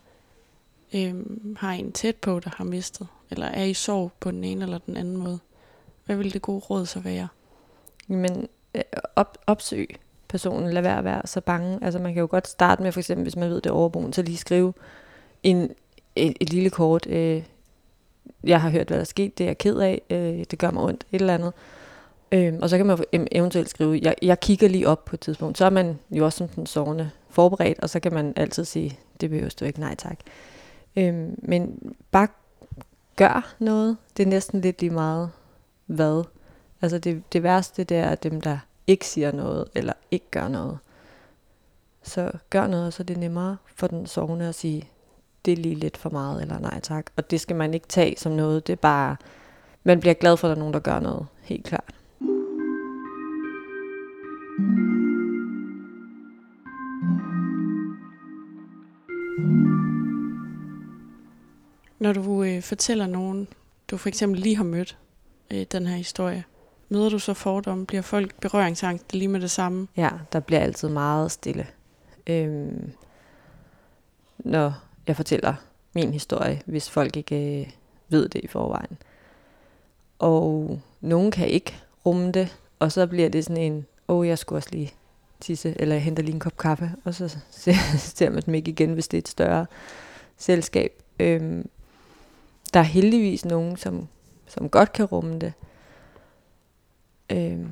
øhm, har en tæt på, der har mistet, eller er i sorg på den ene eller den anden måde, hvad vil det gode råd så være? Jamen, Øh, op, opsøg personen, lad være at være så bange. Altså man kan jo godt starte med, for eksempel hvis man ved det er overboen, så lige skrive en, et, et lille kort, øh, jeg har hørt, hvad der er sket, det er jeg ked af, øh, det gør mig ondt, et eller andet. Øh, og så kan man eventuelt skrive, jeg, jeg kigger lige op på et tidspunkt. Så er man jo også som den sovende forberedt, og så kan man altid sige, det behøver du ikke, nej tak. Øh, men bare gør noget. Det er næsten lidt lige meget hvad. Altså det, det værste, det er dem, der ikke siger noget, eller ikke gør noget. Så gør noget, så det er nemmere for den sovende at sige, det er lige lidt for meget, eller nej tak. Og det skal man ikke tage som noget, det er bare, man bliver glad for, at der er nogen, der gør noget, helt klart. Når du øh, fortæller nogen, du for eksempel lige har mødt øh, den her historie, møder du så fordomme? Bliver folk berøringsangst lige med det samme? Ja, der bliver altid meget stille. Øhm, når jeg fortæller min historie, hvis folk ikke øh, ved det i forvejen. Og nogen kan ikke rumme det, og så bliver det sådan en, åh, oh, jeg skulle også lige tisse, eller jeg henter lige en kop kaffe, og så ser, ser man dem ikke igen, hvis det er et større selskab. Øhm, der er heldigvis nogen, som, som godt kan rumme det. Øh,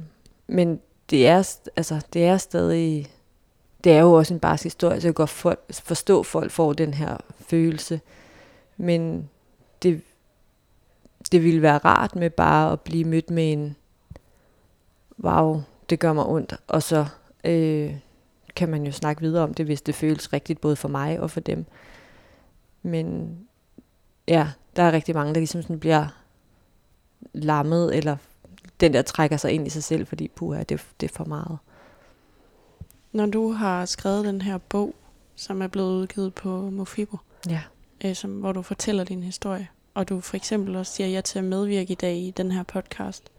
men det er, altså, det er stadig, det er jo også en barsk historie, så jeg kan godt for, forstå, at folk får den her følelse. Men det, det ville være rart med bare at blive mødt med en, wow, det gør mig ondt, og så øh, kan man jo snakke videre om det, hvis det føles rigtigt, både for mig og for dem. Men ja, der er rigtig mange, der ligesom sådan bliver lammet, eller den der trækker sig ind i sig selv, fordi puha, det, det er for meget. Når du har skrevet den her bog, som er blevet udgivet på Mofibo, ja. øh, som, hvor du fortæller din historie, og du for eksempel også siger ja til at medvirke i dag i den her podcast,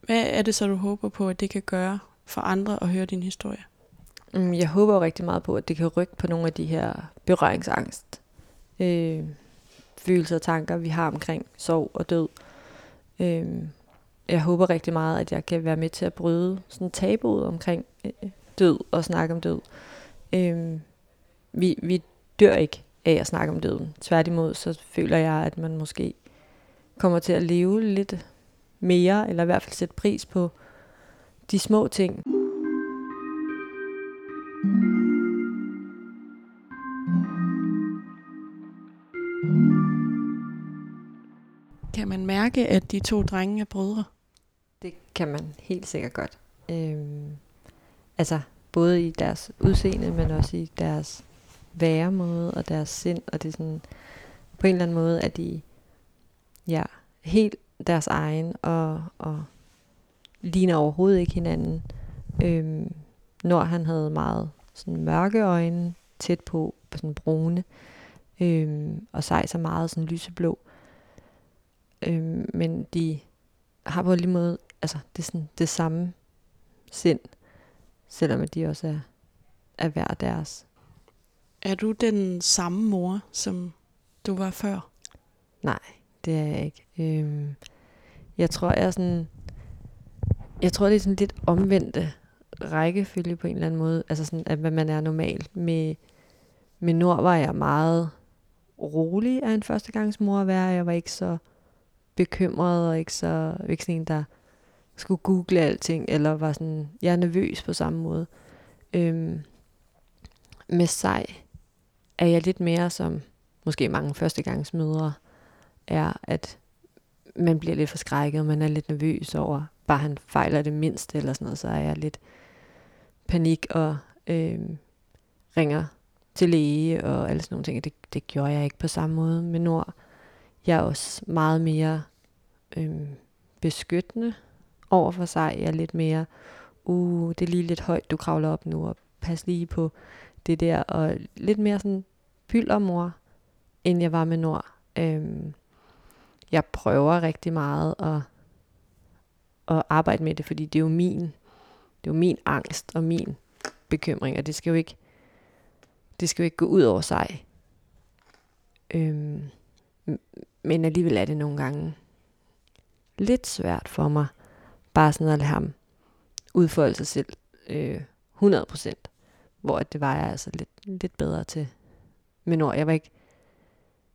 hvad er det så, du håber på, at det kan gøre for andre at høre din historie? Mm, jeg håber jo rigtig meget på, at det kan rykke på nogle af de her berøringsangst, øh, følelser og tanker, vi har omkring sorg og død. Øh, jeg håber rigtig meget, at jeg kan være med til at bryde sådan tabuet omkring øh, død og snakke om død. Øh, vi, vi dør ikke af at snakke om døden. Tværtimod, så føler jeg, at man måske kommer til at leve lidt mere, eller i hvert fald sætte pris på de små ting. Kan man mærke, at de to drenge er brødre? Det kan man helt sikkert godt. Øhm, altså, både i deres udseende, men også i deres væremåde og deres sind, og det er sådan, på en eller anden måde, at de, ja, helt deres egen, og, og ligner overhovedet ikke hinanden. Øhm, når han havde meget sådan mørke øjne, tæt på, på sådan brune, øhm, og sej så meget sådan lyseblå. Øhm, men de har på en måde, altså det er sådan det samme sind, selvom de også er, er hver deres. Er du den samme mor, som du var før? Nej, det er jeg ikke. Øhm, jeg tror, jeg er sådan... Jeg tror, det er sådan lidt omvendte rækkefølge på en eller anden måde. Altså sådan, at hvad man er normal. Med, med Nord var jeg meget rolig af en førstegangsmor at være. Jeg var ikke så bekymret og ikke så ikke sådan en, der skulle google alting, eller var sådan, jeg er nervøs på samme måde. Øhm, med sej er jeg lidt mere som måske mange førstegangsmødre er, at man bliver lidt forskrækket, man er lidt nervøs over, bare han fejler det mindste, eller sådan noget, så er jeg lidt panik og øh, ringer til læge og alle sådan nogle ting. Det, det gjorde jeg ikke på samme måde med Nord. Jeg er også meget mere øh, beskyttende over for sig. Er lidt mere, uh, det er lige lidt højt, du kravler op nu, og pas lige på det der, og lidt mere sådan pyldermor, end jeg var med Nord. Øhm, jeg prøver rigtig meget at, at arbejde med det, fordi det er jo min, det er jo min angst og min bekymring, og det skal jo ikke, det skal jo ikke gå ud over sig. Øhm, men alligevel er det nogle gange lidt svært for mig, bare sådan at lade ham udfolde sig selv øh, 100 procent. Hvor det var jeg altså lidt, lidt bedre til. Men når jeg var ikke,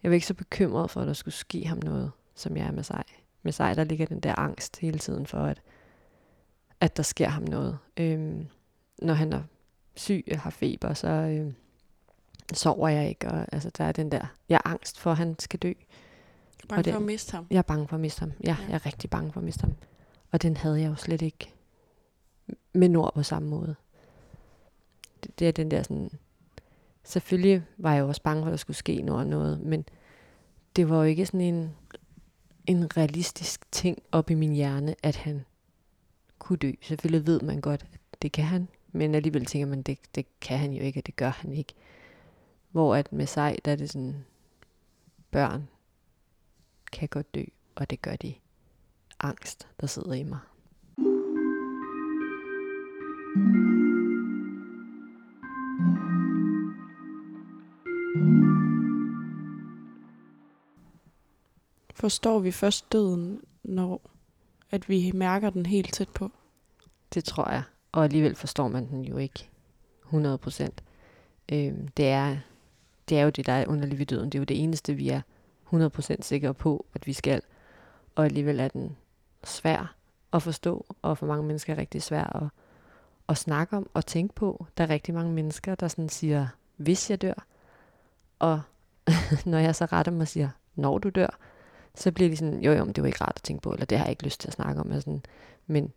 jeg var ikke så bekymret for, at der skulle ske ham noget, som jeg er med sig. Med sig, der ligger den der angst hele tiden for, at, at der sker ham noget. Øhm, når han er syg og har feber, så øh, sover jeg ikke. Og, altså, der er den der, jeg er angst for, at han skal dø. Bange Og det- for at miste ham. Jeg er bange for at miste ham. Ja. ja. jeg er rigtig bange for at miste ham. Og den havde jeg jo slet ikke med Nord på samme måde. Det, det er den der sådan... Selvfølgelig var jeg jo også bange for, at der skulle ske noget, noget men det var jo ikke sådan en, en realistisk ting op i min hjerne, at han kunne dø. Selvfølgelig ved man godt, at det kan han, men alligevel tænker man, det, det kan han jo ikke, og det gør han ikke. Hvor at med sig, der er det sådan, børn kan godt dø, og det gør de angst, der sidder i mig. Forstår vi først døden, når at vi mærker den helt tæt på? Det tror jeg. Og alligevel forstår man den jo ikke 100 procent. Øhm, det, er, det er jo det, der er underligt ved døden. Det er jo det eneste, vi er 100 procent sikre på, at vi skal. Og alligevel er den svær at forstå, og for mange mennesker er rigtig svær at, at snakke om og tænke på. Der er rigtig mange mennesker, der sådan siger, hvis jeg dør. Og når jeg så retter mig og siger, når du dør, så bliver de sådan, jo jo, men det var ikke rart at tænke på, eller det har jeg ikke lyst til at snakke om. Og sådan, men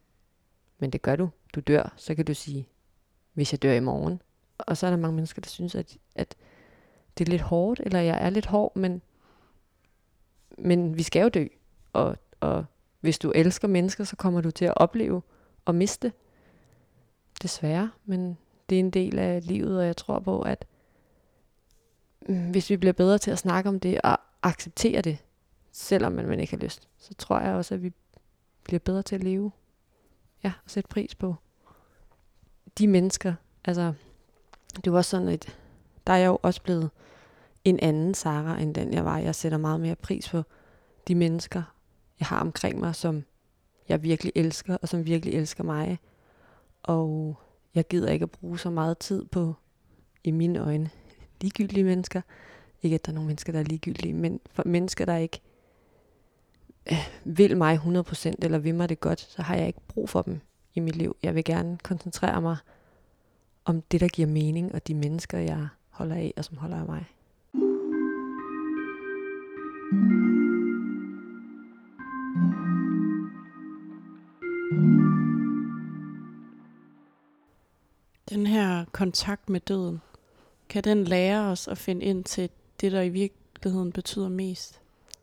men det gør du. Du dør. Så kan du sige, hvis jeg dør i morgen. Og så er der mange mennesker, der synes, at, at det er lidt hårdt, eller jeg er lidt hård, men, men vi skal jo dø. Og, og hvis du elsker mennesker, så kommer du til at opleve og miste. Desværre, men det er en del af livet, og jeg tror på, at mm, hvis vi bliver bedre til at snakke om det og acceptere det, selvom man, man ikke har lyst, så tror jeg også, at vi bliver bedre til at leve ja, og sætte pris på de mennesker. Altså, det var sådan, et, der er jeg jo også blevet en anden Sara, end den jeg var. Jeg sætter meget mere pris på de mennesker, jeg har omkring mig, som jeg virkelig elsker, og som virkelig elsker mig. Og jeg gider ikke at bruge så meget tid på, i mine øjne, ligegyldige mennesker. Ikke at der er nogle mennesker, der er ligegyldige, men for mennesker, der ikke øh, vil mig 100% eller vil mig det godt, så har jeg ikke brug for dem i mit liv. Jeg vil gerne koncentrere mig om det, der giver mening, og de mennesker, jeg holder af, og som holder af mig. Den her kontakt med døden, kan den lære os at finde ind til det, der i virkeligheden betyder mest?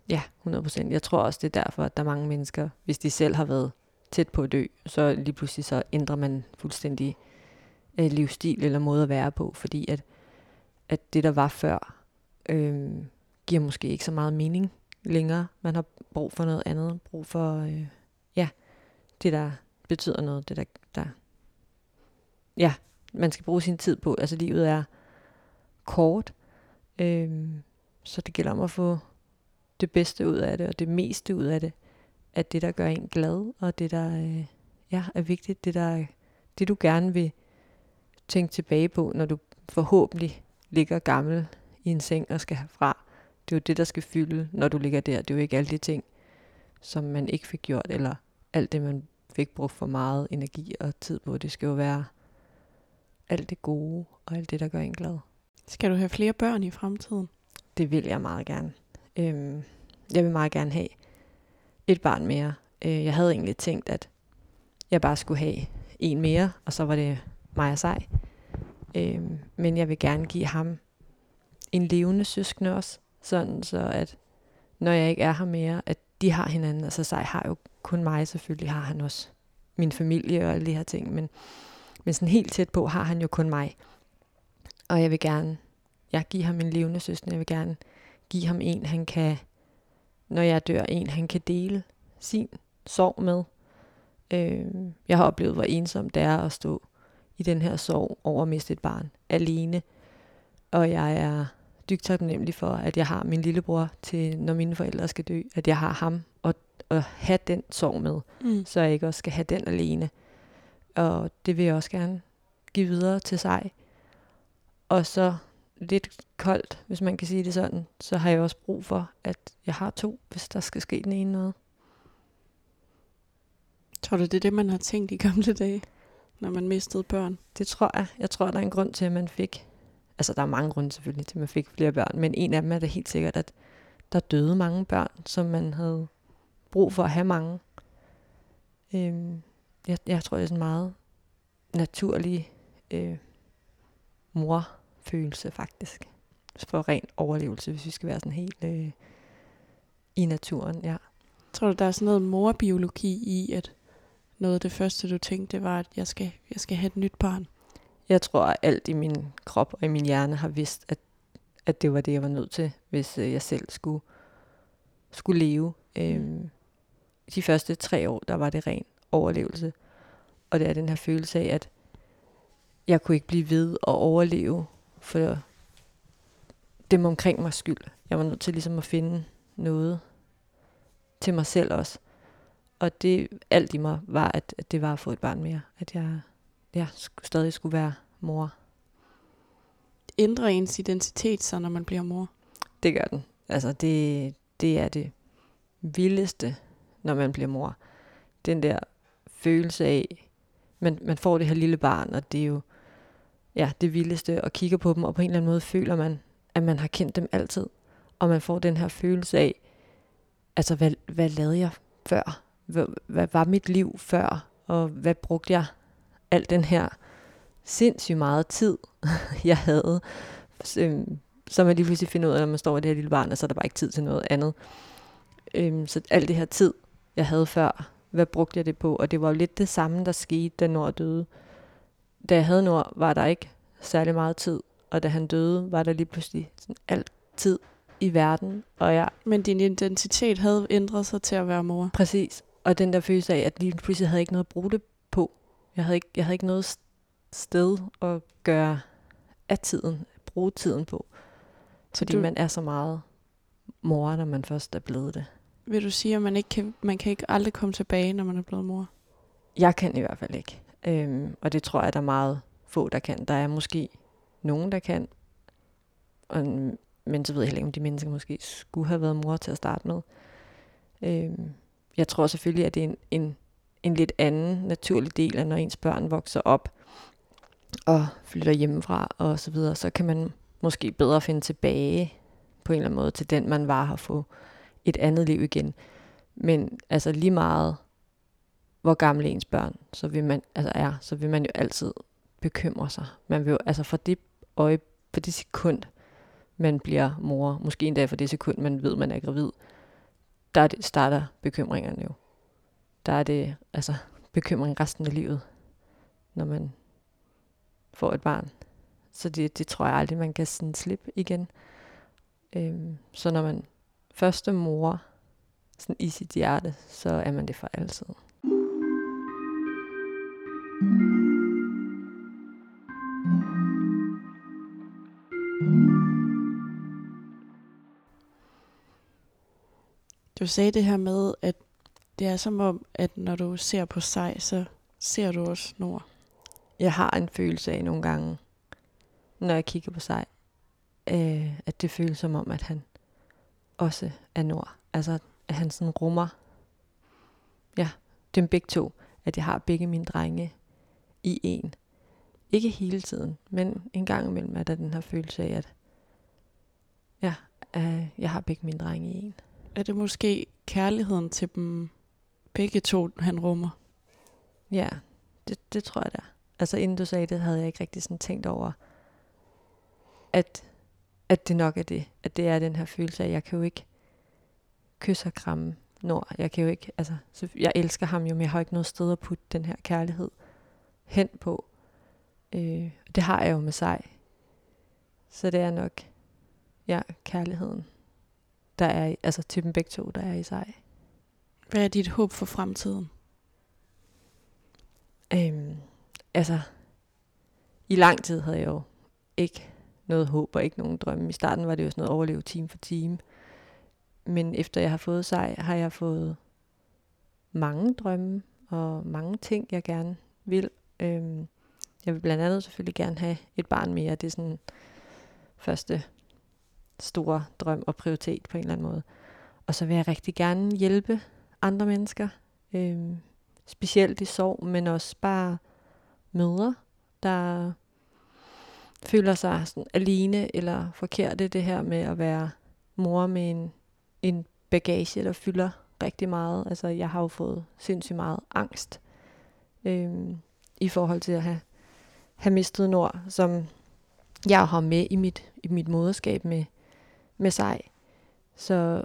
Ja, 100%. Jeg tror også, det er derfor, at der er mange mennesker, hvis de selv har været tæt på at dø, så lige pludselig så ændrer man fuldstændig øh, livsstil eller måde at være på, fordi at, at det, der var før, øh, giver måske ikke så meget mening længere. Man har brug for noget andet, brug for, øh, ja, det der betyder noget, det der, der, ja, man skal bruge sin tid på. Altså livet er kort, øh, så det gælder om at få det bedste ud af det, og det meste ud af det, at det, der gør en glad, og det, der øh, ja, er vigtigt, det, der, det du gerne vil tænke tilbage på, når du forhåbentlig ligger gammel i en seng og skal herfra. Det er jo det, der skal fylde, når du ligger der. Det er jo ikke alle de ting, som man ikke fik gjort, eller alt det, man fik brugt for meget energi og tid på. Det skal jo være alt det gode, og alt det, der gør en glad. Skal du have flere børn i fremtiden? Det vil jeg meget gerne. Øhm, jeg vil meget gerne have et barn mere. Øh, jeg havde egentlig tænkt, at jeg bare skulle have en mere, og så var det mig og sig. Øhm, men jeg vil gerne give ham en levende søskende også, sådan så at når jeg ikke er her mere, at de har hinanden. Altså sig har jo kun mig, selvfølgelig har han også min familie og alle de her ting, men, men sådan helt tæt på har han jo kun mig. Og jeg vil gerne, jeg give ham en levende søster, jeg vil gerne give ham en, han kan, når jeg dør, en han kan dele sin sorg med. Øh, jeg har oplevet, hvor ensomt det er at stå i den her sorg over at miste et barn alene. Og jeg er dybt taknemmelig for, at jeg har min lillebror til, når mine forældre skal dø, at jeg har ham og, og have den sorg med, Mm. så jeg ikke også skal have den alene. Og det vil jeg også gerne give videre til sig. Og så lidt koldt, hvis man kan sige det sådan, så har jeg også brug for, at jeg har to, hvis der skal ske den ene noget. Tror du, det er det, man har tænkt i gamle dage, når man mistede børn? Det tror jeg. Jeg tror, der er en grund til, at man fik... Altså, der er mange grunde selvfølgelig til, at man fik flere børn, men en af dem er det helt sikkert, at der døde mange børn, som man havde brug for at have mange. Øhm, jeg, jeg tror, det er sådan meget naturlig øh, morfølelse, faktisk. For ren overlevelse, hvis vi skal være sådan helt øh, i naturen, ja. Tror du, der er sådan noget morbiologi i, at noget af det første, du tænkte, var, at jeg skal, jeg skal have et nyt barn? Jeg tror, at alt i min krop og i min hjerne har vidst, at, at det var det, jeg var nødt til, hvis øh, jeg selv skulle, skulle leve. Mm. Øhm, de første tre år, der var det ren overlevelse. Og det er den her følelse af, at jeg kunne ikke blive ved at overleve for dem omkring mig skyld. Jeg var nødt til ligesom at finde noget til mig selv også. Og det, alt i mig var, at, at det var at få et barn mere. At jeg, jeg stadig skulle være mor. Ændrer ens identitet så, når man bliver mor? Det gør den. Altså, det, det er det vildeste, når man bliver mor. Den der følelse af, man, man får det her lille barn, og det er jo ja, det vildeste, og kigger på dem, og på en eller anden måde føler man, at man har kendt dem altid. Og man får den her følelse af, altså, hvad, hvad lavede jeg før? Hvad, hvad var mit liv før? Og hvad brugte jeg al den her sindssygt meget tid, jeg havde, øhm, så man lige pludselig finder ud af, når man står i det her lille barn, og så er der bare ikke tid til noget andet. Øhm, så alt det her tid, jeg havde før, hvad brugte jeg det på? Og det var jo lidt det samme, der skete, da Nord døde. Da jeg havde Nord, var der ikke særlig meget tid, og da han døde, var der lige pludselig sådan alt tid i verden. Og jeg, Men din identitet havde ændret sig til at være mor. Præcis. Og den der følelse af, at lige pludselig havde jeg ikke noget at bruge det på. Jeg havde ikke, jeg havde ikke noget sted at gøre af tiden, bruge tiden på. Fordi du- man er så meget mor, når man først er blevet det. Vil du sige, at man ikke kan, man kan ikke aldrig komme tilbage, når man er blevet mor? Jeg kan i hvert fald ikke. Øhm, og det tror jeg, der er meget få, der kan. Der er måske nogen, der kan. Og, men så ved jeg heller ikke, om de mennesker måske skulle have været mor til at starte med. Øhm, jeg tror selvfølgelig, at det er en, en, en lidt anden naturlig del af, når ens børn vokser op og flytter hjemmefra og så videre, så kan man måske bedre finde tilbage på en eller anden måde til den, man var og få et andet liv igen. Men altså lige meget, hvor gamle ens børn så vil man, altså er, så vil man jo altid bekymre sig. Man vil jo, altså for det øje, for det sekund, man bliver mor, måske endda for det sekund, man ved, man er gravid, der det, starter bekymringerne jo. Der er det altså bekymring resten af livet, når man får et barn. Så det, det tror jeg aldrig, man kan sådan slippe igen. Øhm, så når man første mor sådan i sit hjerte, så er man det for altid. Du sagde det her med, at det er som om, at når du ser på sig, så ser du også Nord. Jeg har en følelse af nogle gange, når jeg kigger på sig, øh, at det føles som om, at han også er nord. Altså, at han sådan rummer, ja, dem begge to, at jeg har begge mine drenge i en. Ikke hele tiden, men en gang imellem er der den her følelse af, at ja, øh, jeg har begge mine drenge i en. Er det måske kærligheden til dem begge to, han rummer? Ja, det, det tror jeg da. Altså inden du sagde det, havde jeg ikke rigtig sådan tænkt over, at, at det nok er det. At det er den her følelse af, at jeg kan jo ikke kysse og kramme Nord. Jeg kan jo ikke, altså, så jeg elsker ham jo, men jeg har ikke noget sted at putte den her kærlighed hen på. Øh, det har jeg jo med sig. Så det er nok, ja, kærligheden, der er, altså til dem begge to, der er i sig. Hvad er dit håb for fremtiden? Øhm, altså, i lang tid havde jeg jo ikke noget håb og ikke nogen drømme. I starten var det jo sådan noget overleve time for time. Men efter jeg har fået sej, har jeg fået mange drømme og mange ting, jeg gerne vil. Øhm, jeg vil blandt andet selvfølgelig gerne have et barn mere. Det er sådan første store drøm og prioritet på en eller anden måde. Og så vil jeg rigtig gerne hjælpe andre mennesker. Øhm, specielt i sorg, men også bare mødre, der føler sig sådan alene eller forkert det her med at være mor med en, en bagage, der fylder rigtig meget. Altså jeg har jo fået sindssygt meget angst øhm, i forhold til at have, have mistet Nord, som jeg har med i mit, i mit moderskab med, med sig. Så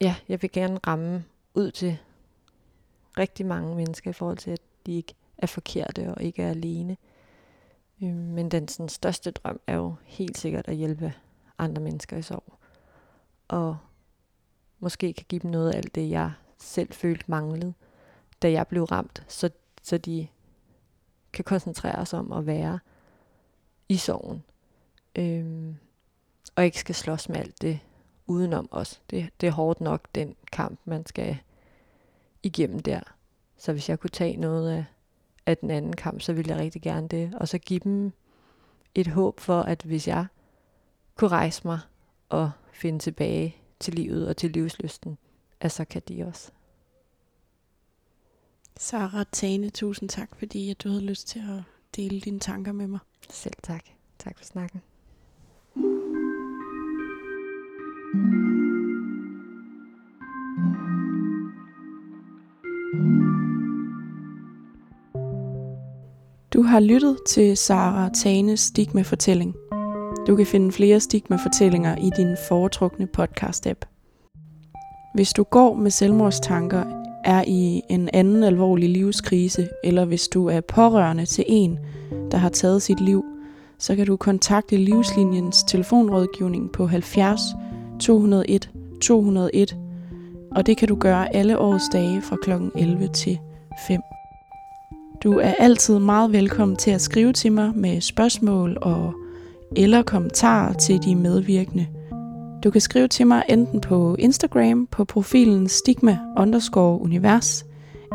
ja, jeg vil gerne ramme ud til rigtig mange mennesker i forhold til, at de ikke er forkerte og ikke er alene. Øh, men den sådan, største drøm er jo helt sikkert at hjælpe andre mennesker i sorg. Og måske kan give dem noget af alt det, jeg selv følte manglede, da jeg blev ramt, så, så de kan koncentrere sig om at være i sorgen. Øhm, og ikke skal slås med alt det udenom os. Det, det er hårdt nok, den kamp, man skal igennem der. Så hvis jeg kunne tage noget af, af den anden kamp, så ville jeg rigtig gerne det. Og så give dem et håb for, at hvis jeg kunne rejse mig og finde tilbage til livet og til livslysten, at så kan de også. Sarah Tane, tusind tak, fordi at du havde lyst til at dele dine tanker med mig. Selv tak. Tak for snakken. Du har lyttet til Sara Tanes stigma-fortælling. Du kan finde flere stigma-fortællinger i din foretrukne podcast-app. Hvis du går med selvmordstanker, er i en anden alvorlig livskrise, eller hvis du er pårørende til en, der har taget sit liv, så kan du kontakte Livslinjens telefonrådgivning på 70 201 201, og det kan du gøre alle årets dage fra kl. 11 til 5. Du er altid meget velkommen til at skrive til mig med spørgsmål og eller kommentarer til de medvirkende. Du kan skrive til mig enten på Instagram på profilen stigma underscore univers,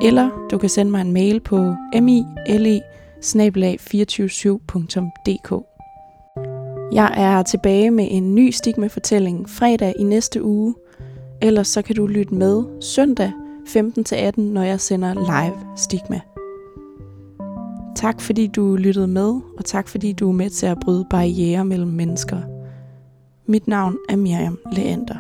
eller du kan sende mig en mail på mile 247dk Jeg er tilbage med en ny stigma-fortælling fredag i næste uge, ellers så kan du lytte med søndag 15-18, når jeg sender live stigma. Tak fordi du lyttede med, og tak fordi du er med til at bryde barriere mellem mennesker. Mit navn er Miriam Leander.